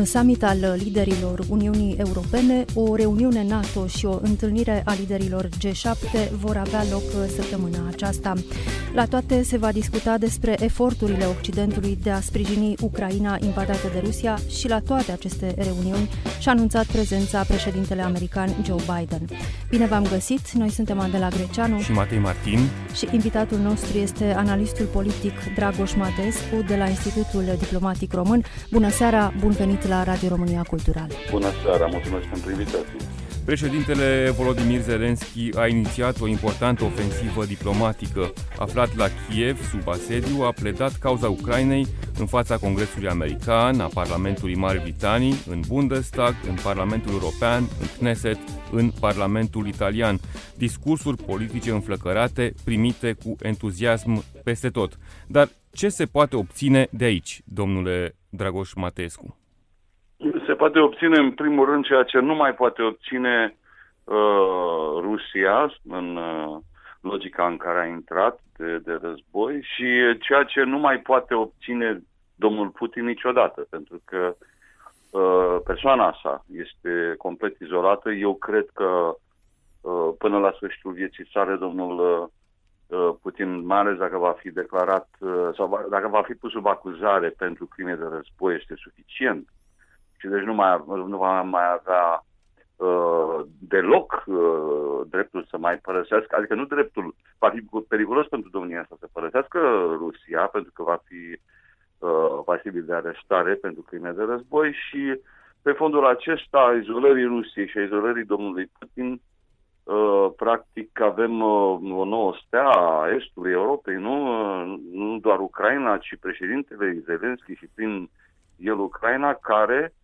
Un summit al liderilor Uniunii Europene, o reuniune NATO și o întâlnire a liderilor G7 vor avea loc săptămâna aceasta. La toate se va discuta despre eforturile Occidentului de a sprijini Ucraina invadată de Rusia și la toate aceste reuniuni și-a anunțat prezența președintele american Joe Biden. Bine v-am găsit, noi suntem Adela Greceanu și Matei Martin și invitatul nostru este analistul politic Dragoș Matescu de la Institutul Diplomatic Român. Bună seara, bun venit la Radio România Cultural. Bună seara, mulțumesc pentru invitație. Președintele Volodymyr Zelensky a inițiat o importantă ofensivă diplomatică. Aflat la Kiev, sub asediu, a pledat cauza Ucrainei în fața Congresului American, a Parlamentului Marii Britanii, în Bundestag, în Parlamentul European, în Knesset, în Parlamentul Italian. Discursuri politice înflăcărate, primite cu entuziasm peste tot. Dar ce se poate obține de aici, domnule Dragoș Matescu? Se poate obține, în primul rând, ceea ce nu mai poate obține uh, Rusia în uh, logica în care a intrat de, de război și ceea ce nu mai poate obține domnul Putin niciodată, pentru că uh, persoana sa este complet izolată. Eu cred că uh, până la sfârșitul vieții sale, domnul uh, Putin, mai ales dacă va fi declarat uh, sau va, dacă va fi pus sub acuzare pentru crime de război, este suficient și deci nu, mai, nu va mai avea uh, deloc uh, dreptul să mai părăsească, adică nu dreptul, va fi periculos pentru domnia asta să părăsească Rusia, pentru că va fi uh, pasibil de arestare pentru crime de război și pe fondul acesta, izolării Rusiei și a izolării domnului Putin, uh, practic avem uh, o nouă stea a Estului Europei, nu, uh, nu doar Ucraina, ci președintele Zelensky și prin el Ucraina, care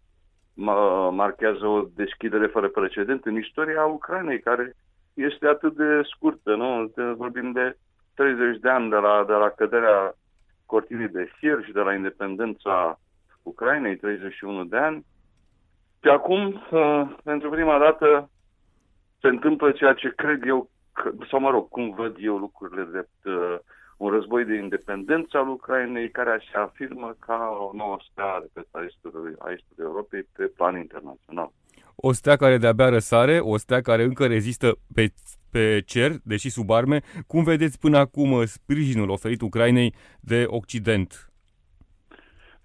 marchează o deschidere fără precedent în istoria Ucrainei, care este atât de scurtă, nu? Vorbim de 30 de ani de la, de la căderea cortinii de fier și de la independența Ucrainei, 31 de ani. Și acum, pentru prima dată, se întâmplă ceea ce cred eu, sau mă rog, cum văd eu lucrurile drept un război de independență al Ucrainei care se afirmă ca o nouă stea pe a estului, a estului Europei pe plan internațional. O stea care de-abia răsare, o stea care încă rezistă pe, pe cer, deși sub arme. Cum vedeți până acum sprijinul oferit Ucrainei de Occident?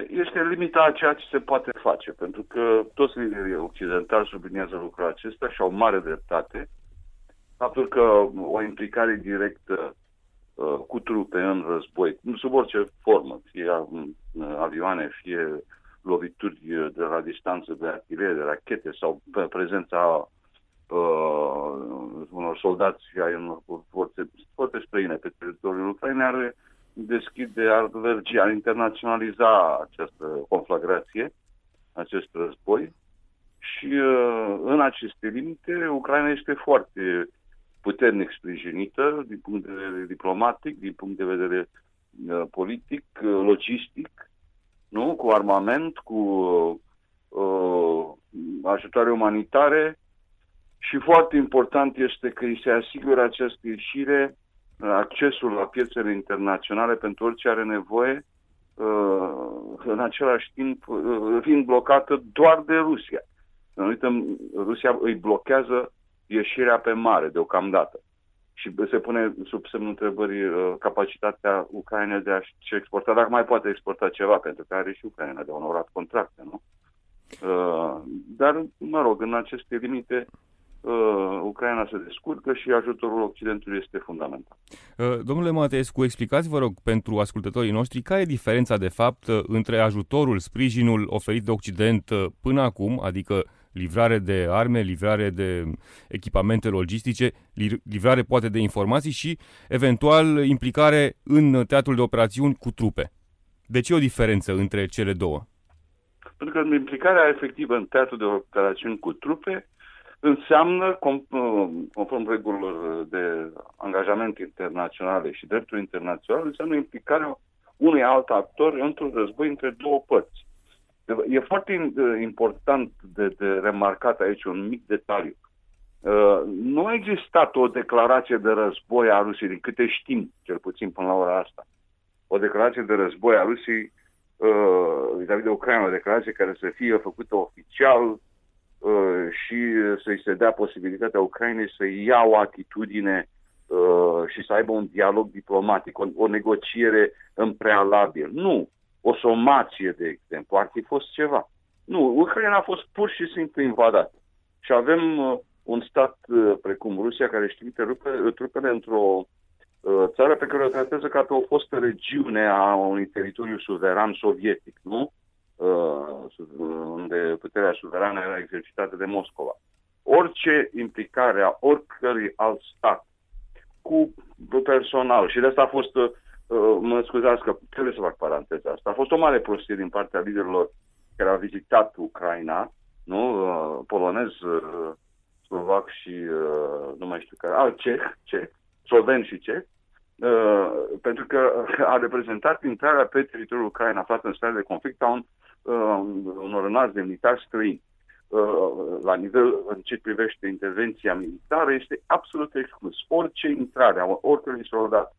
Este limita a ceea ce se poate face, pentru că toți liderii occidentali subliniază lucrul acesta și au mare dreptate. Faptul că o implicare directă Uh, cu trupe în război, sub orice formă, fie avioane, fie lovituri de la distanță de artilerie, de rachete sau prezența uh, unor soldați ai unor forțe, forțe străine pe teritoriul Ucrainei ar deschide, ar vergi, ar internaționaliza această conflagrație, acest război. Și uh, în aceste limite Ucraina este foarte puternic sprijinită din punct de vedere diplomatic, din punct de vedere uh, politic, uh, logistic, nu? cu armament, cu uh, ajutoare umanitare și foarte important este că îi se asigură această ieșire, uh, accesul la piețele internaționale pentru orice are nevoie, uh, în același timp uh, fiind blocată doar de Rusia. Nu uităm, Rusia îi blochează ieșirea pe mare deocamdată. Și se pune sub semnul întrebării uh, capacitatea Ucrainei de a-și exporta, dacă mai poate exporta ceva, pentru că are și Ucraina de onorat contracte, nu? Uh, dar, mă rog, în aceste limite, uh, Ucraina se descurcă și ajutorul Occidentului este fundamental. Domnule Matescu, explicați, vă rog, pentru ascultătorii noștri, care e diferența, de fapt, între ajutorul, sprijinul oferit de Occident până acum, adică livrare de arme, livrare de echipamente logistice, livrare poate de informații și eventual implicare în teatrul de operațiuni cu trupe. De ce o diferență între cele două? Pentru că implicarea efectivă în teatrul de operațiuni cu trupe înseamnă, conform regulilor de angajament internaționale și dreptul internațional, înseamnă implicarea unui alt actor într-un război între două părți. E foarte important de, de remarcat aici un mic detaliu. Uh, nu a existat o declarație de război a Rusiei, din câte știm, cel puțin până la ora asta. O declarație de război a Rusiei uh, vis-a-vis de Ucraina, o declarație care să fie făcută oficial uh, și să-i se dea posibilitatea Ucrainei să ia o atitudine uh, și să aibă un dialog diplomatic, o, o negociere în prealabil. Nu. O somație, de exemplu, ar fi fost ceva. Nu, Ucraina a fost pur și simplu invadată. Și avem uh, un stat uh, precum Rusia care își trimite trupele într-o uh, țară pe care o tratează ca pe o fostă regiune a unui teritoriu suveran sovietic, nu? Uh, unde puterea suverană era exercitată de Moscova. Orice implicare a oricărui alt stat cu personal, și de asta a fost, mă scuzați că trebuie să fac paranteza asta, a fost o mare prostie din partea liderilor care au vizitat Ucraina, nu? polonez, slovac și uh, nu mai știu care, al ceh, ceh, sloven și ceh, uh, pentru că a reprezentat intrarea pe teritoriul Ucraina aflat în stare de conflict a un, uh, unor înalți demnitari străini. Uh, la nivel în ce privește intervenția militară este absolut exclus. Orice intrare a oricărui soldat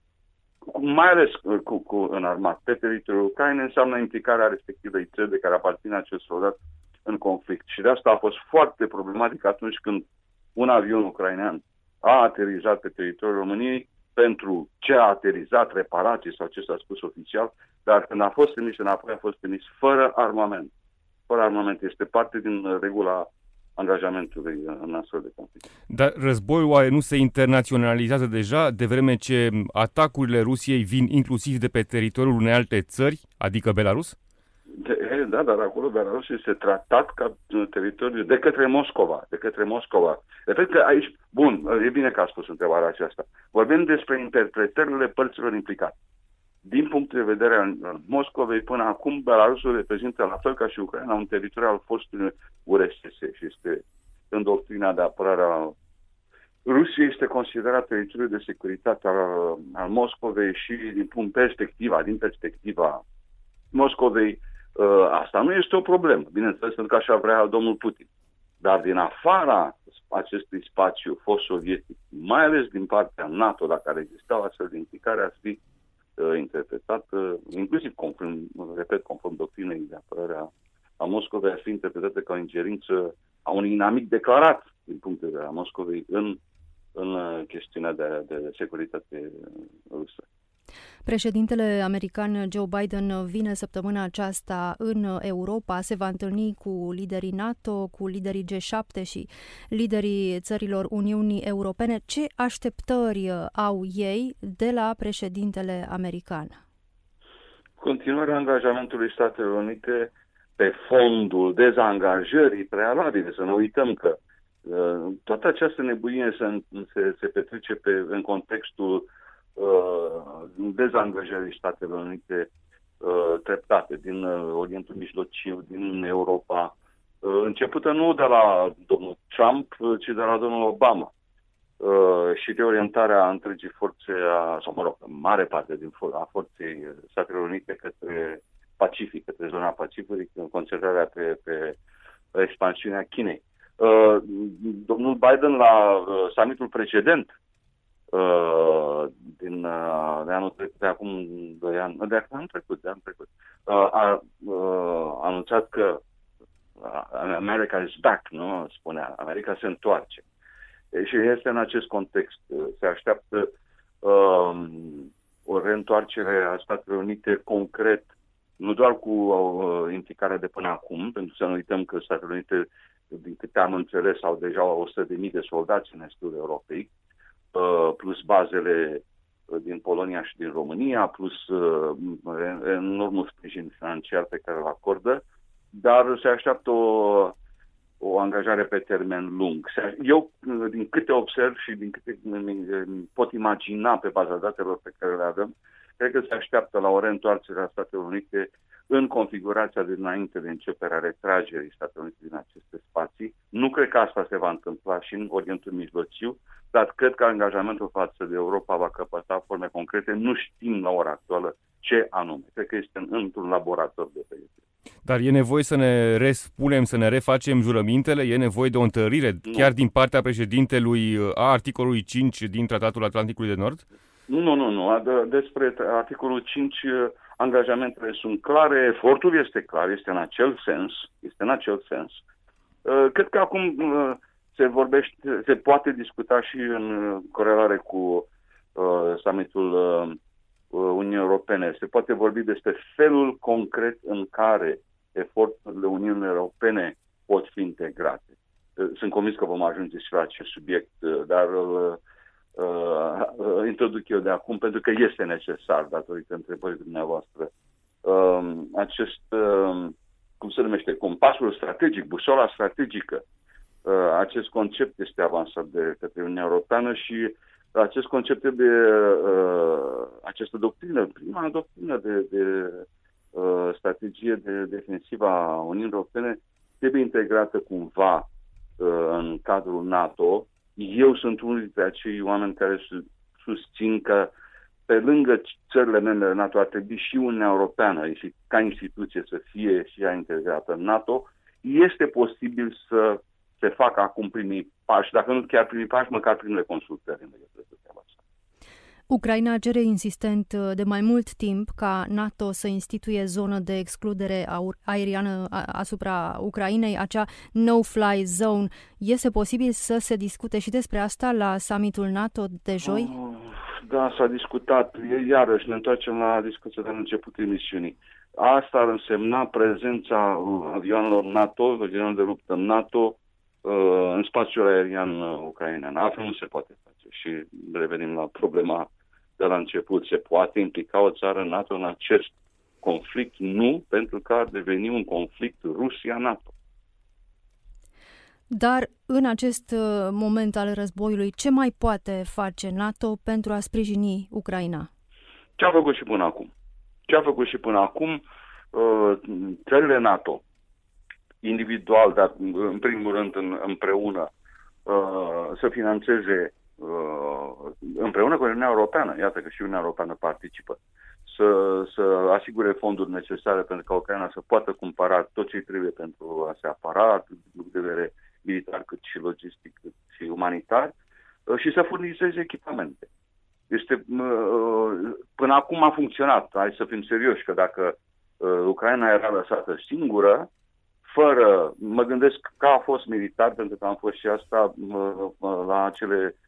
mai ales cu, cu în armat pe teritoriul Ucrainei înseamnă implicarea respectivei țări de care aparține acest soldat în conflict. Și de asta a fost foarte problematic atunci când un avion ucrainean a aterizat pe teritoriul României pentru ce a aterizat, reparații sau ce s-a spus oficial, dar când a fost trimis înapoi, a fost trimis fără armament. Fără armament. Este parte din regula angajamentului în astfel de conflict. Dar războiul oare nu se internaționalizează deja, de vreme ce atacurile Rusiei vin inclusiv de pe teritoriul unei alte țări, adică Belarus? De, da, dar acolo Belarus este tratat ca teritoriu de către Moscova, de către Moscova. Repet că aici, bun, e bine că a spus întrebarea aceasta. Vorbim despre interpretările părților implicate. Din punct de vedere al Moscovei, până acum, Belarusul reprezintă, la fel ca și Ucraina, un teritoriu al fostului URSS și este în doctrina de apărare a Rusia este considerat teritoriul de securitate al, al Moscovei și din punct perspectiva, din perspectiva Moscovei, Uh, asta nu este o problemă, bineînțeles, pentru că așa vrea domnul Putin. Dar din afara acestui spațiu fost sovietic, mai ales din partea NATO, la care existau astfel de implicare, ar fi uh, interpretată, inclusiv conform, repet, conform doctrinei de apărare a, a Moscovei, ar fi interpretată ca o ingerință a unui inamic declarat din punct de vedere a Moscovei în, în uh, chestiunea de, de securitate rusă. Președintele american Joe Biden vine săptămâna aceasta în Europa, se va întâlni cu liderii NATO, cu liderii G7 și liderii țărilor Uniunii Europene. Ce așteptări au ei de la președintele american? Continuarea angajamentului Statelor Unite pe fondul dezangajării prealabile. Să nu uităm că uh, toată această nebunie se, se, se petrece pe, în contextul uh, dezangajării Statelor Unite uh, treptate din uh, Orientul Mijlociu, din Europa, uh, începută nu de la domnul Trump, uh, ci de la domnul Obama. Uh, și de orientarea întregii forțe, a, sau mă rog, mare parte din for- a forței Statelor Unite către Pacific, către zona Pacificului, în concentrarea pe, pe expansiunea Chinei. Uh, domnul Biden la uh, summitul precedent uh, din uh, de anul trecut, de acum doi ani, de anul trecut, de anul trecut, uh, a uh, anunțat că uh, America is back, nu? Spunea, America se întoarce. E, și este în acest context. Se așteaptă uh, o reîntoarcere a Statelor Unite concret, nu doar cu uh, implicarea de până acum, pentru să nu uităm că Statele Unite, din câte am înțeles, au deja 100.000 de soldați în estul Europei, Uh, plus bazele uh, din Polonia și din România, plus uh, enormul sprijin financiar pe care îl acordă, dar se așteaptă o, o angajare pe termen lung. Eu, din câte observ și din câte pot imagina pe baza datelor pe care le avem, cred că se așteaptă la o reîntoarcere a Statelor Unite în configurația dinainte de începerea retragerii Statelor Unite din aceste spații. Nu cred că asta se va întâmpla și în Orientul Mijlociu, dar cred că angajamentul față de Europa va căpăta forme concrete. Nu știm la ora actuală ce anume. Cred că este într-un laborator de pregătire. Dar e nevoie să ne respunem, să ne refacem jurămintele? E nevoie de o întărire nu. chiar din partea președintelui a articolului 5 din Tratatul Atlanticului de Nord? Nu, nu, nu. Despre articolul 5 angajamentele sunt clare, efortul este clar, este în acel sens, este în acel sens. Uh, cred că acum uh, se vorbește, se poate discuta și în corelare cu uh, summitul Uniunii Europene. Se poate vorbi despre felul concret în care eforturile Uniunii Europene pot fi integrate. Sunt convins că vom ajunge și la acest subiect, dar uh, introduc eu de acum pentru că este necesar datorită întrebării dumneavoastră. Uh, acest, uh, cum se numește, compasul strategic, busola strategică, uh, acest concept este avansat de către Uniunea Europeană și acest concept trebuie, uh, această doctrină, prima doctrină de, de uh, strategie de defensivă a Uniunii Europene trebuie integrată cumva uh, în cadrul NATO, eu sunt unul dintre acei oameni care susțin că pe lângă țările membre NATO ar trebui și Uniunea Europeană și ca instituție să fie și ea integrată în NATO, este posibil să se facă acum primii pași, dacă nu chiar primii pași, măcar primele consultări în legătură cu treaba asta. Ucraina cere insistent uh, de mai mult timp ca NATO să instituie zonă de excludere aeriană asupra Ucrainei, acea no-fly zone. Este posibil să se discute și despre asta la summitul NATO de joi? Oh, da, s-a discutat. Iarăși ne întoarcem la discuția de la începutul emisiunii. Asta ar însemna prezența avioanelor NATO, avioanelor de luptă NATO, uh, în spațiul aerian ucrainean. Asta nu se poate face. Și revenim la problema de la început. Se poate implica o țară NATO în acest conflict? Nu, pentru că ar deveni un conflict Rusia-NATO. Dar în acest uh, moment al războiului, ce mai poate face NATO pentru a sprijini Ucraina? Ce a făcut și până acum? Ce a făcut și până acum? Uh, țările NATO, individual, dar în primul rând împreună, uh, să financeze Uh, împreună cu Uniunea Europeană, iată că și Uniunea Europeană participă, să, să asigure fonduri necesare pentru ca Ucraina să poată cumpăra tot ce trebuie pentru a se apăra, atât din punct de vedere militar, cât și logistic, cât și umanitar, uh, și să furnizeze echipamente. Este, uh, până acum a funcționat. Hai să fim serioși că dacă Ucraina era lăsată singură, fără, mă gândesc că a fost militar, pentru că am fost și asta la acele Uh,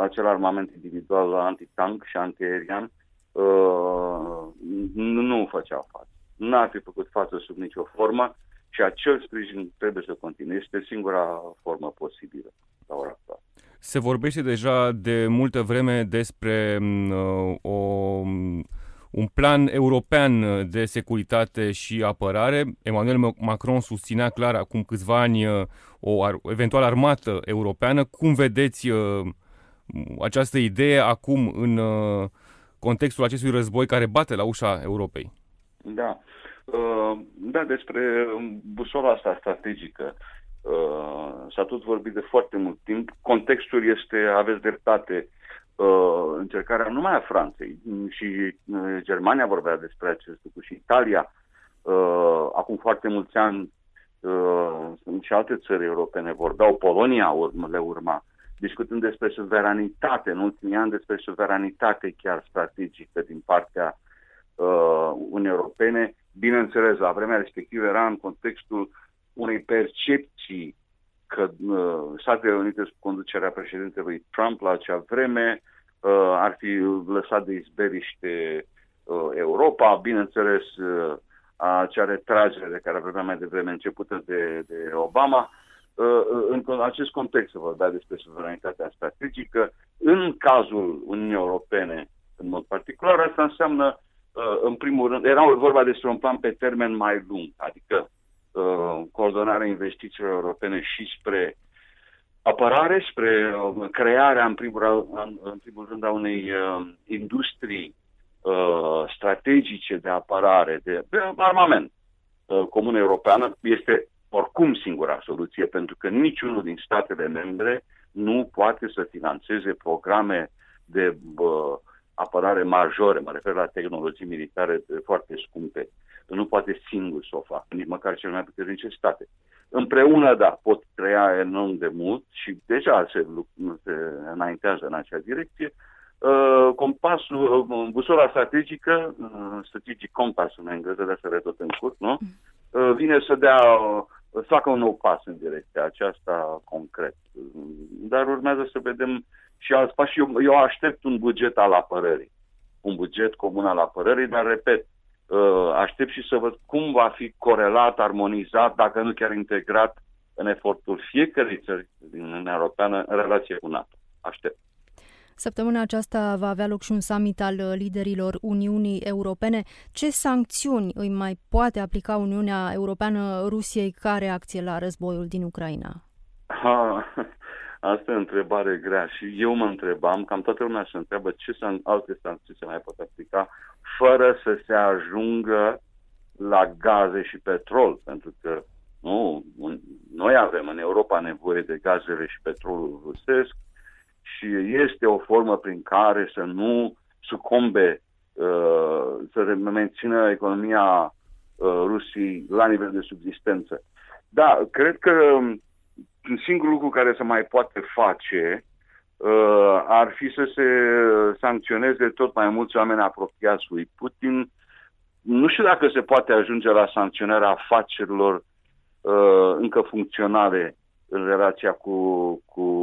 acel armament individual antitank și antiaerian uh, nu, nu făcea față. Nu ar fi făcut față sub nicio formă și acel sprijin trebuie să continue. Este singura formă posibilă la ora actuală. Se vorbește deja de multă vreme despre mm, uh, o, un plan european de securitate și apărare. Emmanuel Macron susținea clar acum câțiva ani uh, o ar, eventual armată europeană. Cum vedeți uh, această idee acum în uh, contextul acestui război care bate la ușa Europei? Da. Uh, da, despre busola asta strategică uh, s-a tot vorbit de foarte mult timp. Contextul este, aveți dreptate, încercarea numai a Franței și Germania vorbea despre acest lucru și Italia. Acum foarte mulți ani și alte țări europene vorbeau, Polonia le urma discutând despre suveranitate, în ultimii ani despre suveranitate chiar strategică din partea uh, Uniunii Europene. Bineînțeles, la vremea respectivă era în contextul unei percepții că uh, Statele Unite sub conducerea președintelui Trump la acea vreme uh, ar fi lăsat de izberiște uh, Europa, bineînțeles uh, acea retragere de care aveam mai devreme începută de, de Obama, Uh, în acest context să vorbea despre suveranitatea strategică. În cazul Uniunii Europene, în mod particular, asta înseamnă, uh, în primul rând, era vorba despre un plan pe termen mai lung, adică uh, coordonarea investițiilor europene și spre apărare, spre crearea, în primul, rând, în primul rând, a unei industrii uh, strategice de apărare, de, de armament uh, comună europeană, este oricum singura soluție, pentru că niciunul din statele membre nu poate să financeze programe de uh, apărare majore, mă refer la tehnologii militare foarte scumpe. Nu poate singur să o facă, nici măcar cel mai puternice state. Împreună, da, pot crea enorm de mult și deja se, se înaintează în acea direcție. Uh, compasul, uh, busola strategică, uh, strategic compass în engleză, de să tot în curs, nu? Uh, vine să dea, uh, să facă un nou pas în direcția aceasta concret. Dar urmează să vedem și alți pași. Eu, eu aștept un buget al apărării, un buget comun al apărării, dar, repet, uh, aștept și să văd cum va fi corelat, armonizat, dacă nu chiar integrat în efortul fiecărei țări din Uniunea Europeană în relație cu NATO. Aștept. Săptămâna aceasta va avea loc și un summit al liderilor Uniunii Europene. Ce sancțiuni îi mai poate aplica Uniunea Europeană Rusiei ca reacție la războiul din Ucraina? Ha, Asta e o întrebare grea și eu mă întrebam, cam toată lumea se întreabă ce san- alte sancțiuni se mai pot aplica fără să se ajungă la gaze și petrol, pentru că nu, noi avem în Europa nevoie de gazele și petrolul rusesc și este o formă prin care să nu sucombe, uh, să mențină economia uh, Rusiei la nivel de subsistență. Da, cred că un singur lucru care se mai poate face uh, ar fi să se sancționeze tot mai mulți oameni apropiați lui Putin. Nu știu dacă se poate ajunge la sancționarea afacerilor uh, încă funcționale în relația cu, cu uh,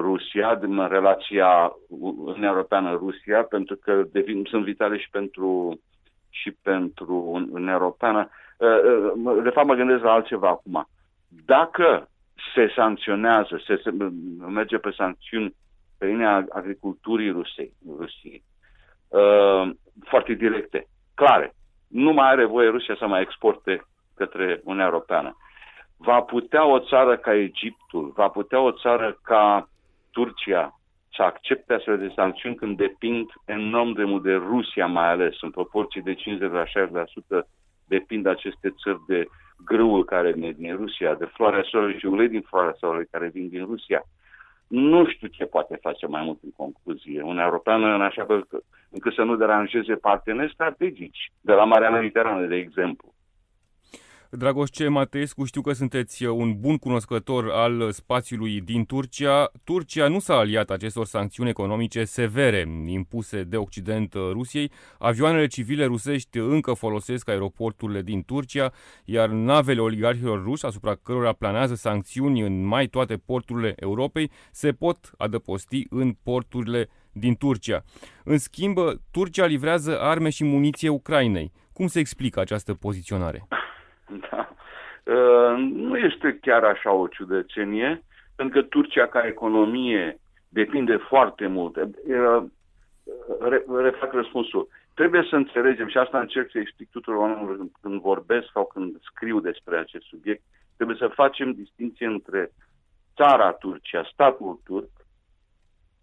Rusia, în relația Uniunea Europeană-Rusia, pentru că devin, sunt vitale și pentru, și pentru Uniunea Europeană. Uh, uh, de fapt, mă gândesc la altceva acum. Dacă se sancționează, se, se merge pe sancțiuni pe linia agriculturii Rusiei, Rusiei uh, foarte directe, clare. Nu mai are voie Rusia să mai exporte către Uniunea Europeană. Va putea o țară ca Egiptul, va putea o țară ca Turcia să accepte astfel de sancțiuni când depind enorm de mult de Rusia mai ales, în proporții de 50-60% depind aceste țări de grâul care vine din Rusia, de floarea soarelui și ulei din floarea soarelui care vin din Rusia. Nu știu ce poate face mai mult în concluzie. Uniunea Europeană în așa fel încât să nu deranjeze parteneri strategici, de la Marea Mediterană, de exemplu. Dragoș C. Mateescu, știu că sunteți un bun cunoscător al spațiului din Turcia. Turcia nu s-a aliat acestor sancțiuni economice severe impuse de Occident Rusiei. Avioanele civile rusești încă folosesc aeroporturile din Turcia, iar navele oligarhilor ruși, asupra cărora planează sancțiuni în mai toate porturile Europei, se pot adăposti în porturile din Turcia. În schimb, Turcia livrează arme și muniție Ucrainei. Cum se explică această poziționare? Da. Uh, nu este chiar așa o ciudățenie, pentru că Turcia ca economie depinde foarte mult. Uh, refac răspunsul. Trebuie să înțelegem, și asta încerc să explic tuturor oamenilor când vorbesc sau când scriu despre acest subiect, trebuie să facem distinție între țara Turcia, statul turc,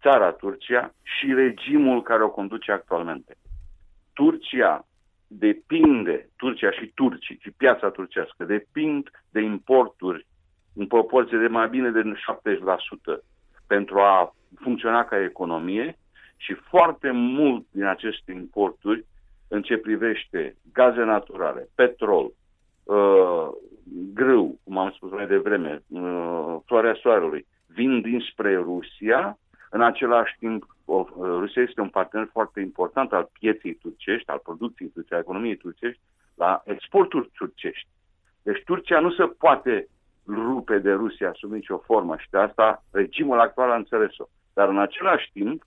țara Turcia și regimul care o conduce actualmente. Turcia depinde, Turcia și turcii, și piața turcească, depind de importuri în proporție de mai bine de 70% pentru a funcționa ca economie și foarte mult din aceste importuri în ce privește gaze naturale, petrol, uh, grâu, cum am spus mai devreme, uh, floarea soarelui, vin dinspre Rusia în același timp, Rusia este un partener foarte important al pieței turcești, al producției turcești, al economiei turcești, la exporturi turcești. Deci Turcia nu se poate rupe de Rusia sub nicio formă și de asta regimul actual a înțeles-o. Dar în același timp,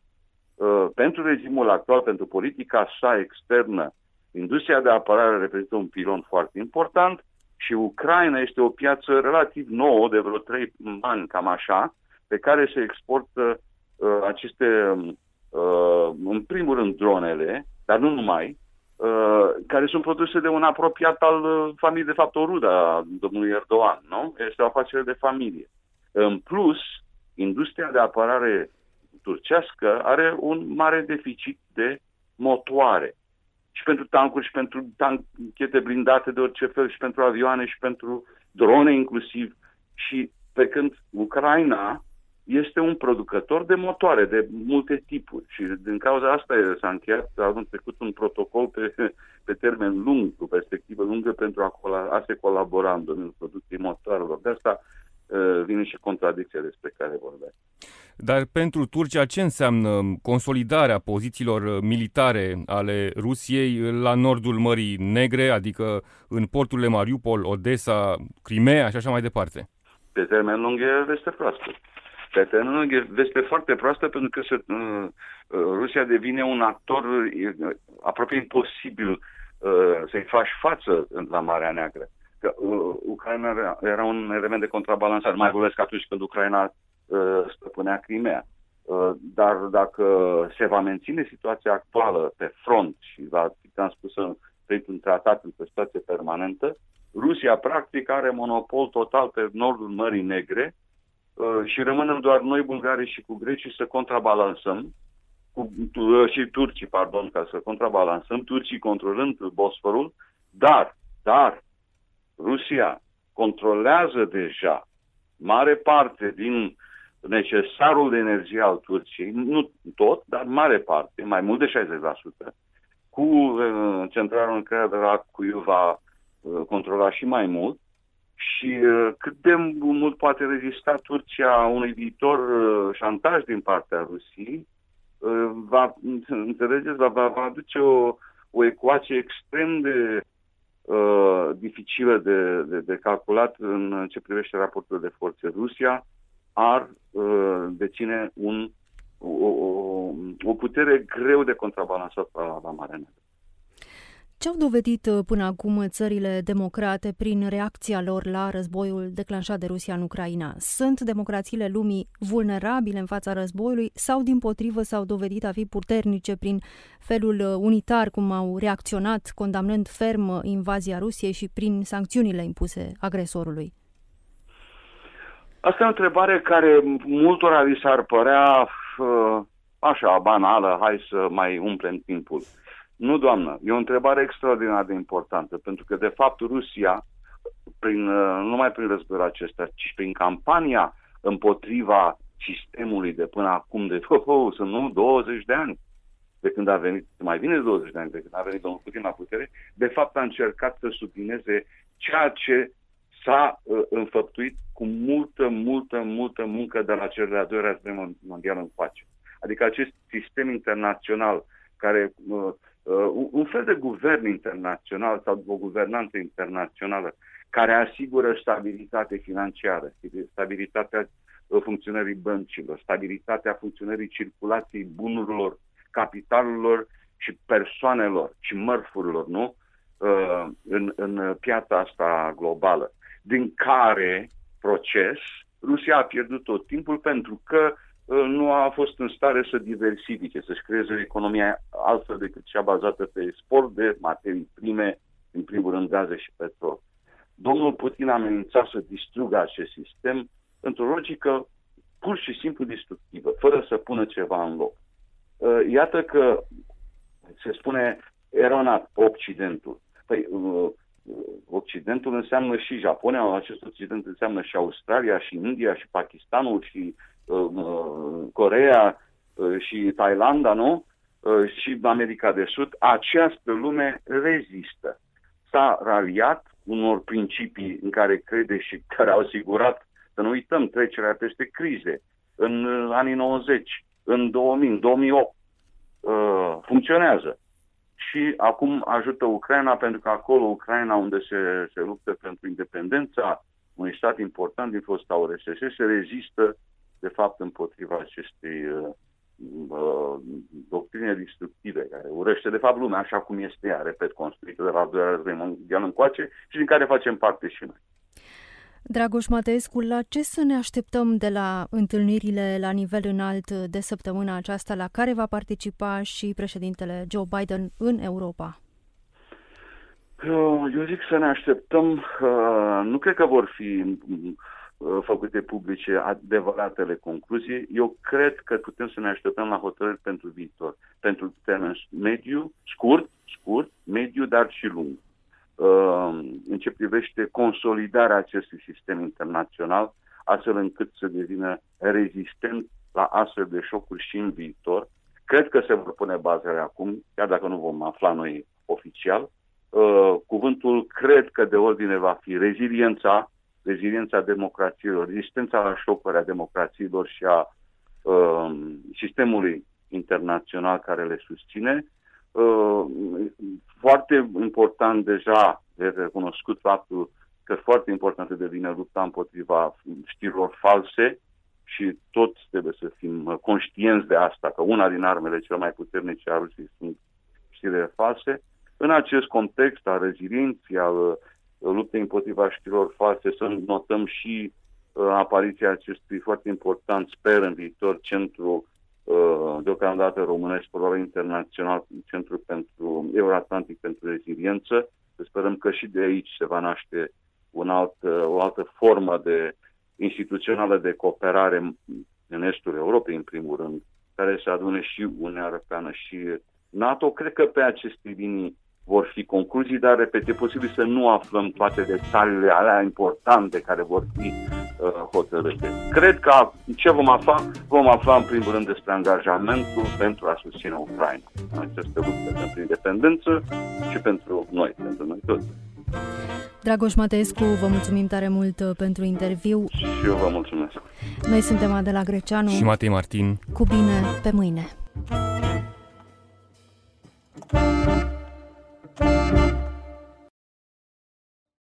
uh, pentru regimul actual, pentru politica sa externă, industria de apărare reprezintă un pilon foarte important și Ucraina este o piață relativ nouă, de vreo trei ani, cam așa, pe care se exportă uh, aceste, uh, în primul rând, dronele, dar nu numai, uh, care sunt produse de un apropiat al uh, familiei, de fapt o rudă a domnului Erdogan, nu? Este o afacere de familie. În plus, industria de apărare turcească are un mare deficit de motoare. Și pentru tancuri, și pentru tanchete blindate de orice fel, și pentru avioane, și pentru drone inclusiv. Și pe când Ucraina este un producător de motoare de multe tipuri și din cauza asta s-a încheiat anul trecut un protocol pe, pe termen lung, cu perspectivă lungă pentru a, a se colabora în domeniul producției motoarelor. De asta uh, vine și contradicția despre care vorbeai. Dar pentru Turcia ce înseamnă consolidarea pozițiilor militare ale Rusiei la nordul Mării Negre, adică în porturile Mariupol, Odessa, Crimea și așa mai departe? Pe termen lung e veste proastă. Pe termen lung e veste foarte proastă pentru că se, uh, uh, Rusia devine un actor uh, aproape imposibil uh, să-i faci față la Marea Neagră. Că, uh, Ucraina era, era un element de contrabalansare. Mai vorbesc atunci când Ucraina Uh, stăpânea Crimea. Uh, dar dacă se va menține situația actuală pe front și va fi transpusă printr-un tratat într-o situație permanentă, Rusia practic are monopol total pe nordul Mării Negre uh, și rămânem doar noi, bulgarii și cu grecii, să contrabalansăm, cu, și turcii, pardon, ca să contrabalansăm, turcii controlând Bosforul, dar, dar, Rusia controlează deja mare parte din necesarul de energie al Turciei, nu tot, dar mare parte, mai mult de 60%, cu uh, centralul nucleară de la Cuiu va uh, controla și mai mult și uh, cât de mult poate rezista Turcia unui viitor uh, șantaj din partea Rusiei, uh, va, înțelegeți, va, va, va aduce o, o ecuație extrem de uh, dificilă de, de, de calculat în ce privește raportul de forțe. Rusia ar uh, deține un, o, o, o putere greu de contrabalansat la, la Marea Neagră. Ce au dovedit uh, până acum țările democrate prin reacția lor la războiul declanșat de Rusia în Ucraina? Sunt democrațiile lumii vulnerabile în fața războiului sau, din potrivă, s-au dovedit a fi puternice prin felul uh, unitar cum au reacționat, condamnând ferm uh, invazia Rusiei și prin sancțiunile impuse agresorului? Asta e o întrebare care multora li s-ar părea uh, așa, banală, hai să mai umplem timpul. Nu, doamnă, e o întrebare extraordinar de importantă, pentru că, de fapt, Rusia, prin, uh, nu numai prin războiul acesta, ci prin campania împotriva sistemului de până acum, de oh, oh, sunt nu 20 de ani, de când a venit, mai bine de 20 de ani, de când a venit domnul Putin la putere, de fapt a încercat să sublineze ceea ce s-a uh, înfăptuit cu multă, multă, multă muncă de la cel de-al doilea război mondial încoace. Adică acest sistem internațional care uh, uh, un fel de guvern internațional sau o guvernanță internațională care asigură stabilitate financiară, stabilitatea uh, funcționării băncilor, stabilitatea funcționării circulației bunurilor, capitalurilor și persoanelor și mărfurilor, nu? Uh, în, în piața asta globală din care proces Rusia a pierdut tot timpul pentru că uh, nu a fost în stare să diversifice, să-și creeze o economie altfel decât cea bazată pe export de materii prime, în primul rând gaze și petrol. Domnul Putin a amenințat să distrugă acest sistem într-o logică pur și simplu destructivă, fără să pună ceva în loc. Uh, iată că se spune eronat Occidentul. Păi, uh, Occidentul înseamnă și Japonia, acest Occident înseamnă și Australia, și India, și Pakistanul, și uh, uh, Corea, uh, și Thailanda, nu? Uh, și America de Sud. Această lume rezistă. S-a raliat unor principii în care crede și care au asigurat, să nu uităm, trecerea peste crize în uh, anii 90, în 2000, în 2008. Uh, funcționează și acum ajută Ucraina pentru că acolo, Ucraina, unde se, se luptă pentru independența unui stat important din fosta URSS, se rezistă, de fapt, împotriva acestei uh, uh, doctrine destructive, care urăște, de fapt, lumea așa cum este ea, repet, construită de la doilea război mondial încoace și din care facem parte și noi. Dragoș Mateescu, la ce să ne așteptăm de la întâlnirile la nivel înalt de săptămâna aceasta, la care va participa și președintele Joe Biden în Europa? Eu zic să ne așteptăm, uh, nu cred că vor fi făcute publice adevăratele concluzii, eu cred că putem să ne așteptăm la hotărâri pentru viitor, pentru termen mediu, scurt, scurt, mediu, dar și lung. În ce privește consolidarea acestui sistem internațional, astfel încât să devină rezistent la astfel de șocuri și în viitor. Cred că se vor pune bazele acum, chiar dacă nu vom afla noi oficial. Uh, cuvântul cred că de ordine va fi reziliența, reziliența democrațiilor, rezistența la șocuri a democrațiilor și a uh, sistemului internațional care le susține. Uh, foarte important deja de recunoscut faptul că foarte importantă devine lupta împotriva știrilor false și toți trebuie să fim conștienți de asta, că una din armele cele mai puternice a Rusiei sunt știrile false. În acest context al rezilienței, al uh, luptei împotriva știrilor false, să notăm și uh, apariția acestui foarte important, sper în viitor, centru uh, deocamdată românesc, probabil internațional, Centru pentru Euroatlantic pentru Reziliență. Sperăm că și de aici se va naște un alt, o altă formă de instituțională de cooperare în estul Europei, în primul rând, care să adune și Uniunea Europeană și NATO. Cred că pe aceste linii vor fi concluzii, dar, repet, e posibil să nu aflăm toate detaliile alea importante care vor fi uh, hotărâte. Cred că ce vom afla? Vom afla, în primul rând, despre angajamentul pentru a susține Ucraina în această luptă pentru independență și pentru noi, pentru noi toți. Dragoș Mateescu, vă mulțumim tare mult uh, pentru interviu. Și eu vă mulțumesc. Noi suntem Adela Greceanu. Și Matei Martin. Cu bine, pe mâine. Thank you. Música